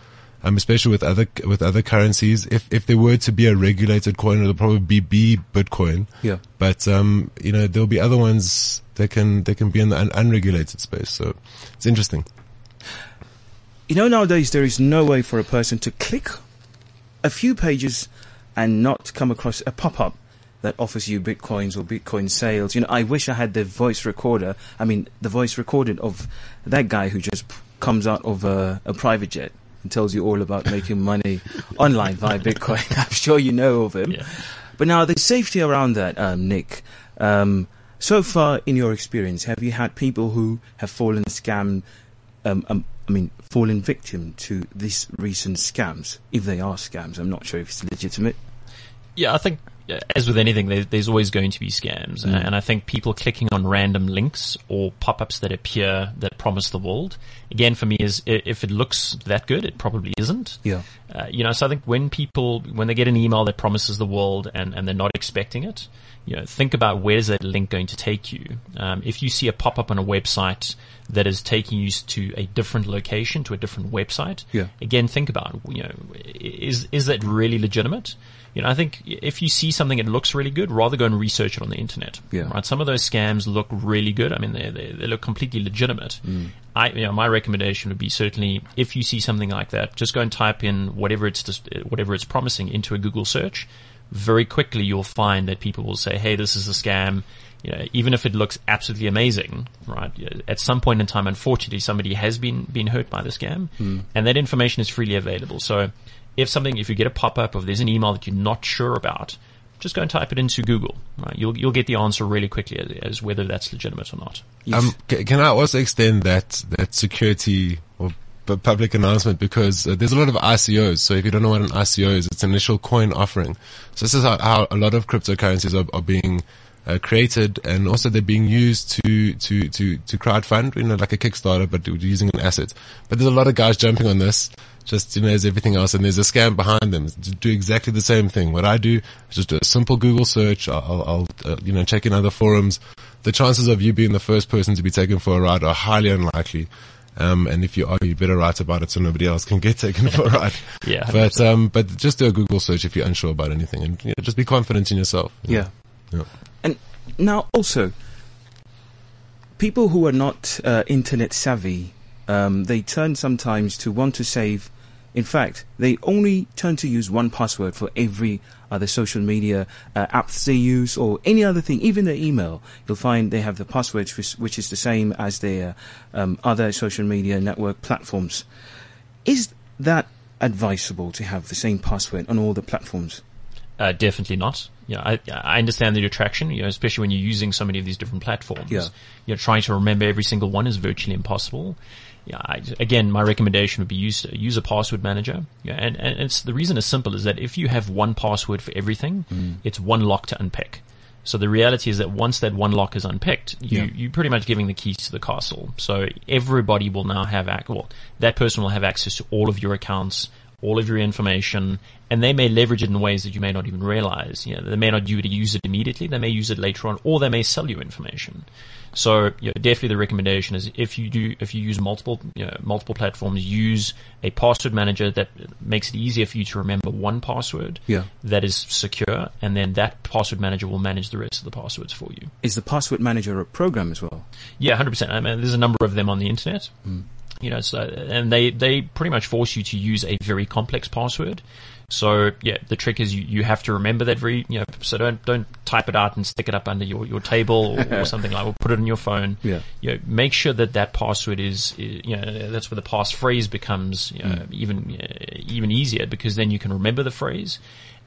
Speaker 3: um, especially with other with other currencies. If if there were to be a regulated coin, it'll probably be, be Bitcoin.
Speaker 2: Yeah.
Speaker 3: But um, you know, there'll be other ones that can that can be in the un- unregulated space. So it's interesting.
Speaker 2: You know, nowadays there is no way for a person to click a few pages and not come across a pop-up that offers you bitcoins or bitcoin sales. You know, I wish I had the voice recorder. I mean, the voice recorded of that guy who just comes out of a, a private jet and tells you all about making money online via bitcoin. I'm sure you know of him.
Speaker 4: Yeah.
Speaker 2: But now the safety around that, um, Nick. Um, so far in your experience, have you had people who have fallen scam? Um, um, I mean, fallen victim to these recent scams? If they are scams, I'm not sure if it's legitimate.
Speaker 4: Yeah, I think as with anything, there, there's always going to be scams,
Speaker 2: Mm.
Speaker 4: and I think people clicking on random links or pop-ups that appear that promise the world. Again, for me, is if it looks that good, it probably isn't.
Speaker 2: Yeah.
Speaker 4: Uh, you know, so I think when people, when they get an email that promises the world and, and they're not expecting it, you know, think about where's that link going to take you. Um, if you see a pop-up on a website that is taking you to a different location, to a different website,
Speaker 2: Yeah.
Speaker 4: again, think about, you know, is, is that really legitimate? You know, I think if you see something that looks really good, rather go and research it on the internet.
Speaker 2: Yeah.
Speaker 4: Right. Some of those scams look really good. I mean, they, they, they look completely legitimate. Mm. I, you know, my recommendation would be certainly if you see something like that, just go and type in whatever it's, just, whatever it's promising into a Google search. Very quickly, you'll find that people will say, "Hey, this is a scam." You know, even if it looks absolutely amazing, right? At some point in time, unfortunately, somebody has been been hurt by the scam, mm. and that information is freely available. So, if something, if you get a pop up, or there's an email that you're not sure about, just go and type it into Google. Right? You'll you'll get the answer really quickly as, as whether that's legitimate or not.
Speaker 3: Um, ca- can I also extend that that security or pu- public announcement because uh, there's a lot of ICOs. So if you don't know what an ICO is, it's an initial coin offering. So this is how, how a lot of cryptocurrencies are, are being uh, created, and also they're being used to to to to crowdfund, you know, like a Kickstarter, but using an asset. But there's a lot of guys jumping on this. Just you know, as everything else, and there's a scam behind them to do exactly the same thing. What I do is just do a simple Google search. I'll, I'll, I'll uh, you know check in other forums. The chances of you being the first person to be taken for a ride are highly unlikely. Um, and if you are, you better write about it so nobody else can get taken for a ride.
Speaker 4: Yeah,
Speaker 3: But um, but just do a Google search if you're unsure about anything, and you know, just be confident in yourself.
Speaker 2: Yeah.
Speaker 3: Yeah.
Speaker 2: Now also, people who are not uh, internet savvy, um, they turn sometimes to want to save. In fact, they only turn to use one password for every other social media uh, apps they use or any other thing, even their email. You'll find they have the password which, which is the same as their um, other social media network platforms. Is that advisable to have the same password on all the platforms?
Speaker 4: Uh, definitely not. You know, I, I understand the attraction, you know, especially when you're using so many of these different platforms.
Speaker 2: Yeah.
Speaker 4: You know, trying to remember every single one is virtually impossible. Yeah, I, again, my recommendation would be use use a password manager. Yeah, and, and it's the reason is simple is that if you have one password for everything, it's one lock to unpick. So the reality is that once that one lock is unpicked, you,
Speaker 2: Yeah.
Speaker 4: you're pretty much giving the keys to the castle. So everybody will now have ac- well, that person will have access to all of your accounts, all of your information, and they may leverage it in ways that you may not even realize. You know, they may not you to use it immediately, they may use it later on, or they may sell you information. So you know, definitely the recommendation is if you do, if you use multiple, you know, multiple platforms, use a password manager that makes it easier for you to remember one password
Speaker 2: Yeah.
Speaker 4: that is secure, and then that password manager will manage the rest of the passwords for you.
Speaker 2: Is the password manager a program as well?
Speaker 4: Yeah, hundred percent. I mean, there's a number of them on the internet. Hmm. You know, so and they they pretty much force you to use a very complex password. So yeah, the trick is you, you have to remember that very you know. So don't don't type it out and stick it up under your, your table or, or something like. Or put it in your phone.
Speaker 2: Yeah.
Speaker 4: You know, make sure that that password is, is you know that's where the passphrase becomes you know, even uh, even easier because then you can remember the phrase.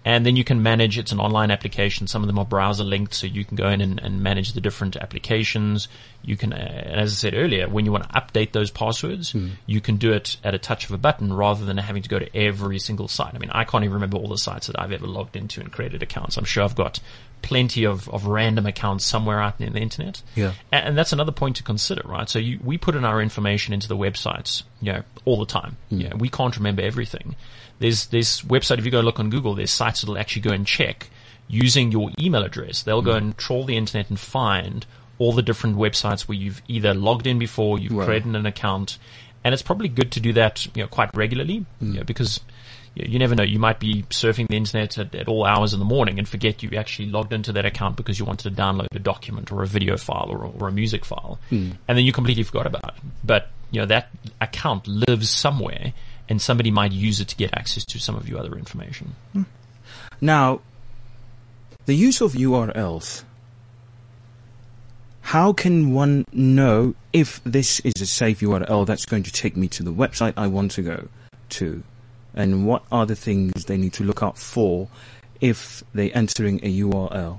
Speaker 4: And then you can manage, it's an online application. Some of them are browser linked, so you can go in and, and manage the different applications. You can, uh, and as I said earlier, when you want to update those passwords, you can do it at a touch of a button rather than having to go to every single site. I mean, I can't even remember all the sites that I've ever logged into and created accounts. I'm sure I've got plenty of, of random accounts somewhere out in the internet.
Speaker 2: Yeah.
Speaker 4: And, and that's another point to consider, right? So you, we put in our information into the websites, you know, all the time. You know, we can't remember everything. There's this website, if you go look on Google, there's sites that'll actually go and check using your email address. They'll go hmm. and trawl the internet and find all the different websites where you've either logged in before, you've
Speaker 2: Right.
Speaker 4: created an account, and it's probably good to do that, you know, quite regularly, you hmm. know, because you, you never know. You might be surfing the internet at, at all hours in the morning and forget you actually logged into that account because you wanted to download a document or a video file or, or a music file, hmm. and then you completely forgot about it. But you know that account lives somewhere, and somebody might use it to get access to some of your other information. Hmm.
Speaker 2: Now, the use of URLs. How can one know if this is a safe URL that's going to take me to the website I want to go to? And what are the things they need to look out for if they're entering a URL?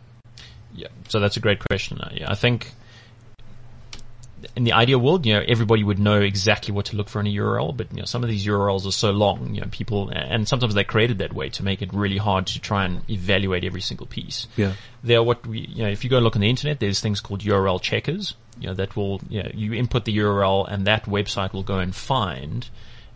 Speaker 4: Yeah, so that's a great question. Yeah, I think in the ideal world, you know, everybody would know exactly what to look for in a URL, but you know, some of these URLs are so long, you know, people, and sometimes they're created that way to make it really hard to try and evaluate every single piece.
Speaker 2: Yeah.
Speaker 4: There are what we, you know, if you go and look on the internet, there's things called URL checkers, you know, that will, you know, you input the URL and that website will go and find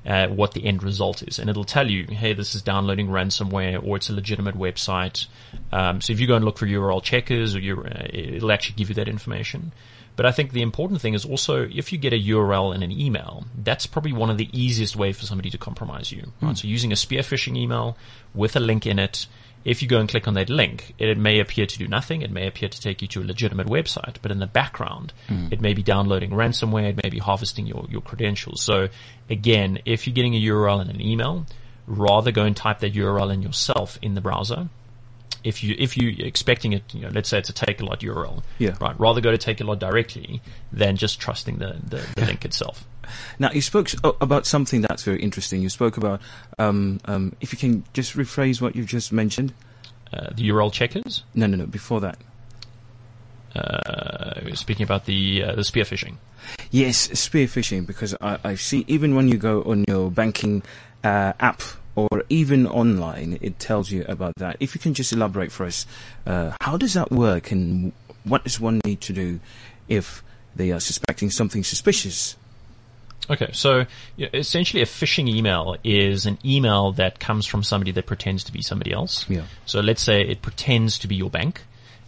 Speaker 4: uh, what the end result is, and it'll tell you, hey, this is downloading ransomware, or it's a legitimate website. Um, so if you go and look for URL checkers, or your, uh, it'll actually give you that information. But I think the important thing is also if you get a URL in an email, that's probably one of the easiest way for somebody to compromise you. Right? Hmm. So using a spear phishing email with a link in it, if you go and click on that link, it, may appear to do nothing. It may appear to take you to a legitimate website, but in the background, hmm. it may be downloading ransomware. It may be harvesting your, your credentials. So again, if you're getting a URL in an email, rather go and type that URL in yourself in the browser. If you if you expecting it, you know, let's say it's a Takealot URL,
Speaker 2: Yeah.
Speaker 4: right? Rather go to Takealot directly than just trusting the the, the link itself.
Speaker 2: Now, you spoke about something that's very interesting. You spoke about, um, um, if you can just rephrase what you've just mentioned.
Speaker 4: Uh, the URL checkers.
Speaker 2: No, no, no, before that.
Speaker 4: Uh, speaking about the uh, the spear phishing.
Speaker 2: Yes, spear phishing, because I, I see even when you go on your banking uh, app or even online, it tells you about that. If you can just elaborate for us, uh, how does that work and what does one need to do if they are suspecting something suspicious?
Speaker 4: Okay, so essentially, a phishing email is an email that comes from somebody that pretends to be somebody else.
Speaker 2: Yeah.
Speaker 4: So let's say it pretends to be your bank,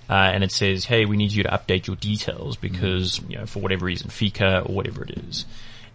Speaker 4: uh, and it says, "Hey, we need you to update your details because you know for whatever reason, FICA or whatever it is,"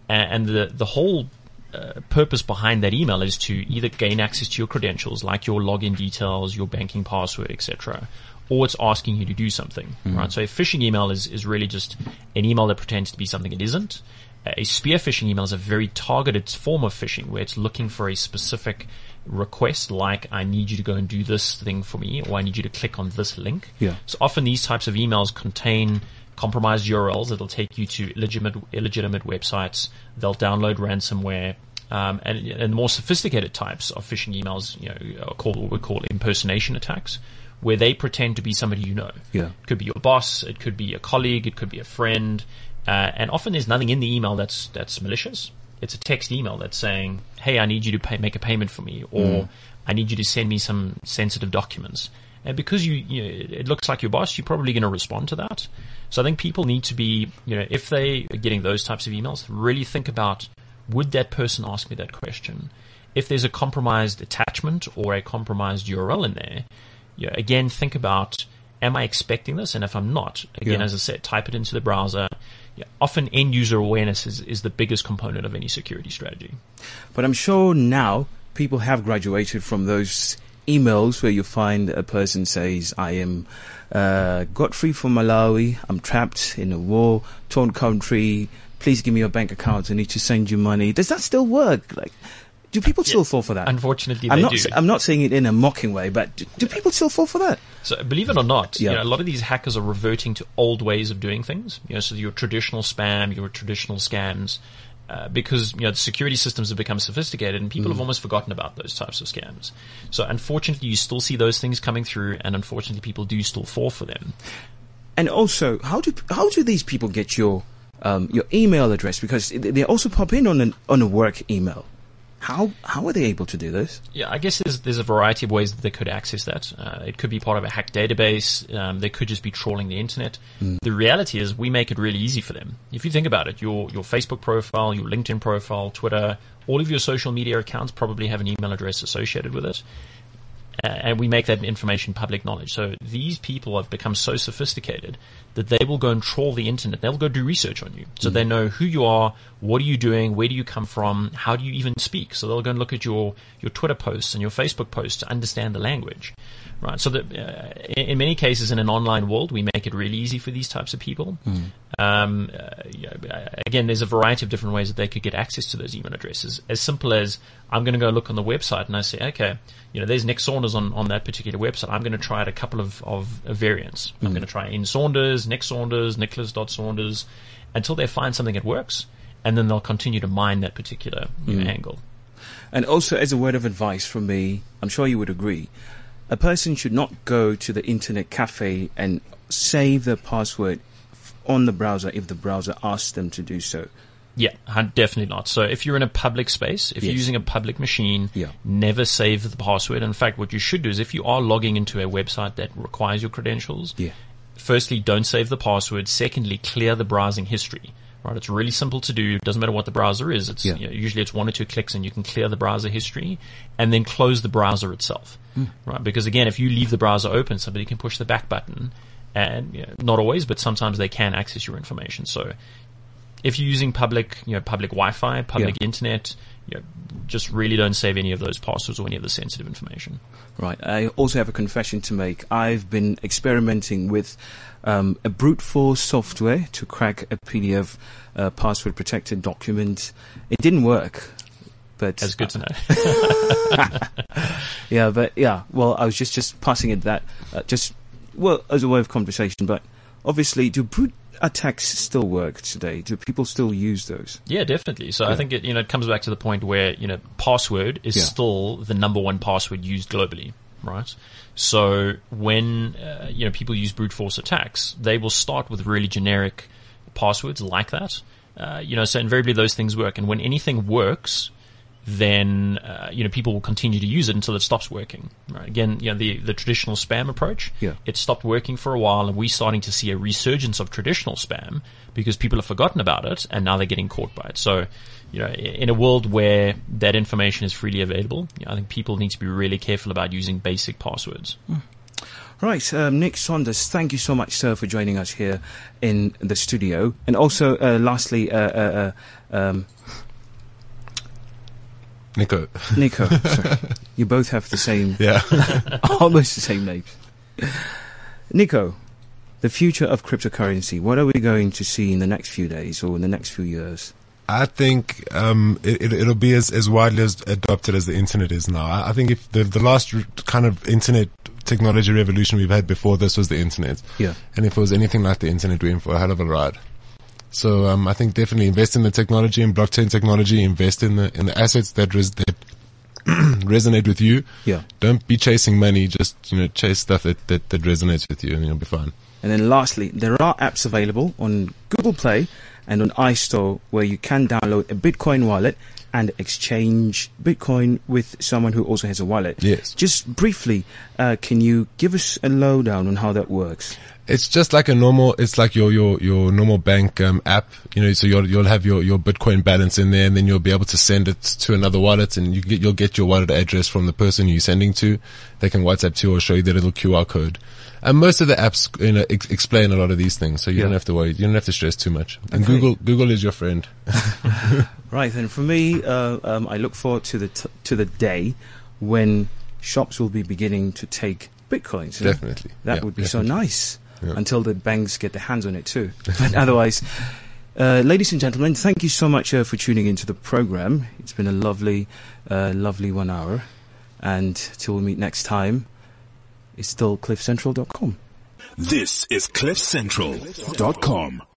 Speaker 4: and the the whole uh, purpose behind that email is to either gain access to your credentials, like your login details, your banking password, etc., or it's asking you to do something, right? So a phishing email is, is really just an email that pretends to be something it isn't. A spear phishing email is a very targeted form of phishing where it's looking for a specific request, like I need you to go and do this thing for me, or I need you to click on this link.
Speaker 2: Yeah.
Speaker 4: So often these types of emails contain compromised URLs that'll take you to illegitimate, illegitimate websites. They'll download ransomware. Um, and, and more sophisticated types of phishing emails, you know, are called what we call impersonation attacks, where they pretend to be somebody you know.
Speaker 2: Yeah.
Speaker 4: It could be your boss, it could be a colleague, it could be a friend, uh, and often there's nothing in the email that's that's malicious. It's a text email that's saying, "Hey, I need you to pay, make a payment for me," or I need you to send me some sensitive documents. And because you, you know, it looks like your boss, you're probably going to respond to that. So I think people need to be, you know, if they are getting those types of emails, really think about would that person ask me that question? If there's a compromised attachment or a compromised URL in there, you know, again, think about am I expecting this? And if I'm not, again,
Speaker 2: Yeah.
Speaker 4: as I said, type it into the browser. Yeah, often end user awareness is, is the biggest component of any security strategy.
Speaker 2: But I'm sure now people have graduated from those emails where you find a person says, I am uh, Godfrey from Malawi. I'm trapped in a war torn country. Please give me your bank account. I need to send you money. Does that still work? Like, do people still fall for that?
Speaker 4: Unfortunately,
Speaker 2: I'm
Speaker 4: they
Speaker 2: not.
Speaker 4: do.
Speaker 2: I'm not saying it in a mocking way, but do, do people still fall for that?
Speaker 4: So believe it or not,
Speaker 2: Yeah.
Speaker 4: you know, a lot of these hackers are reverting to old ways of doing things. You know, so your traditional spam, your traditional scams, uh, because you know the security systems have become sophisticated and people have almost forgotten about those types of scams. So unfortunately, you still see those things coming through, and unfortunately, people do still fall for them.
Speaker 2: And also, how do how do these people get your um, your email address? Because they also pop in on an on a work email. How how are they able to do this?
Speaker 4: Yeah, I guess there's there's a variety of ways that they could access that. Uh, it could be part of a hacked database. Um, they could just be trawling the internet. The reality is, we make it really easy for them. If you think about it, your your Facebook profile, your LinkedIn profile, Twitter, all of your social media accounts probably have an email address associated with it. Uh, and we make that information public knowledge. So these people have become so sophisticated that they will go and trawl the internet. They'll go do research on you. So they know who you are, what are you doing, where do you come from, how do you even speak. So they'll go and look at your, your Twitter posts and your Facebook posts to understand the language. Right. So that, uh, in, in many cases in an online world, we make it really easy for these types of people. Um, uh, you know, uh, again, there's a variety of different ways that they could get access to those email addresses. As simple as I'm going to go look on the website and I say, okay, you know, there's Nick Saunders on, on that particular website. I'm going to try out a couple of, of variants. I'm going to try in Saunders, Nick Saunders, Nicholas.Saunders until they find something that works. And then they'll continue to mine that particular know, mm. angle.
Speaker 2: And also, as a word of advice from me, I'm sure you would agree, a person should not go to the internet cafe and save their password on the browser if the browser asks them to do so.
Speaker 4: Yeah, definitely not. So if you're in a public space, if you're using a public machine,
Speaker 2: Yeah.
Speaker 4: never save the password. In fact, what you should do is if you are logging into a website that requires your credentials,
Speaker 2: Yeah.
Speaker 4: Firstly, don't save the password. Secondly, clear the browsing history. Right, it's really simple to do. It doesn't matter what the browser is. It's
Speaker 2: Yeah.
Speaker 4: you know, usually it's one or two clicks, and you can clear the browser history, and then close the browser itself. Hmm. Right, because again, if you leave the browser open, somebody can push the back button, and you know, not always, but sometimes they can access your information. So, if you're using public, you know, public Wi-Fi, public
Speaker 2: Yeah.
Speaker 4: internet, you know, just really don't save any of those passwords or any of the sensitive information.
Speaker 2: Right. I also have a confession to make. I've been experimenting with um, a brute force software to crack a PDF uh, password protected document. It didn't work. But
Speaker 4: That's good to know.
Speaker 2: Yeah, but yeah, well, I was just just passing it that uh, just well as a way of conversation. But obviously, do brute attacks still work today? Do people still use those?
Speaker 4: Yeah, definitely. So I think it, you know, it comes back to the point where, you know, password is
Speaker 2: Yeah.
Speaker 4: still the number one password used globally, right? So when, uh, you know, people use brute force attacks, they will start with really generic passwords like that. Uh, you know, so invariably those things work. And when anything works, then uh, you know people will continue to use it until it stops working. Right? Again, you know the the traditional spam approach.
Speaker 2: Yeah.
Speaker 4: It stopped working for a while, and we're starting to see a resurgence of traditional spam because people have forgotten about it, and now they're getting caught by it. So, you know, in a world where that information is freely available, you know, I think people need to be really careful about using basic passwords.
Speaker 2: Right, um, Nick Saunders, thank you so much, sir, for joining us here in the studio. And also, uh, lastly, uh, uh, uh, um,
Speaker 3: Nico.
Speaker 2: Nico, sorry. you both have the same,
Speaker 3: Yeah.
Speaker 2: almost the same names. Nico, the future of cryptocurrency. What are we going to see in the next few days or in the next few years?
Speaker 3: I think um, it, it, it'll be as, as widely as adopted as the internet is now. I, I think if the, the last kind of internet technology revolution we've had before this was the internet,
Speaker 2: Yeah.
Speaker 3: and if it was anything like the internet, we're in for a hell of a ride. So um, I think definitely invest in the technology and blockchain technology. Invest in the in the assets that res- that resonate with you.
Speaker 2: Yeah.
Speaker 3: Don't be chasing money. Just you know chase stuff that, that, that resonates with you, and you'll be fine.
Speaker 2: And then lastly, there are apps available on Google Play and on iStore where you can download a Bitcoin wallet and exchange Bitcoin with someone who also has a wallet.
Speaker 3: Yes.
Speaker 2: Just briefly, uh, can you give us a lowdown on how that works?
Speaker 3: It's just like a normal, it's like your, your, your normal bank, um, app, you know, so you'll, you'll have your, your Bitcoin balance in there and then you'll be able to send it to another wallet and you get, you'll get your wallet address from the person you're sending to. They can WhatsApp to you or show you the little QR code. And most of the apps, you know, ex- explain a lot of these things, so you
Speaker 2: Yeah.
Speaker 3: don't have to worry. You don't have to stress too much. And
Speaker 2: Okay.
Speaker 3: Google, Google is your friend.
Speaker 2: Right, and for me, uh, um, I look forward to the t- to the day when shops will be beginning to take bitcoins. know?
Speaker 3: Definitely.
Speaker 2: That
Speaker 3: Yeah,
Speaker 2: would be
Speaker 3: definitely.
Speaker 2: so nice
Speaker 3: Yeah.
Speaker 2: until the banks get their hands on it too. But otherwise, uh, ladies and gentlemen, thank you so much uh, for tuning into the program. It's been a lovely, uh, lovely one hour, and till we meet next time, it's still cliffcentral.com.
Speaker 1: This is CliffCentral.com.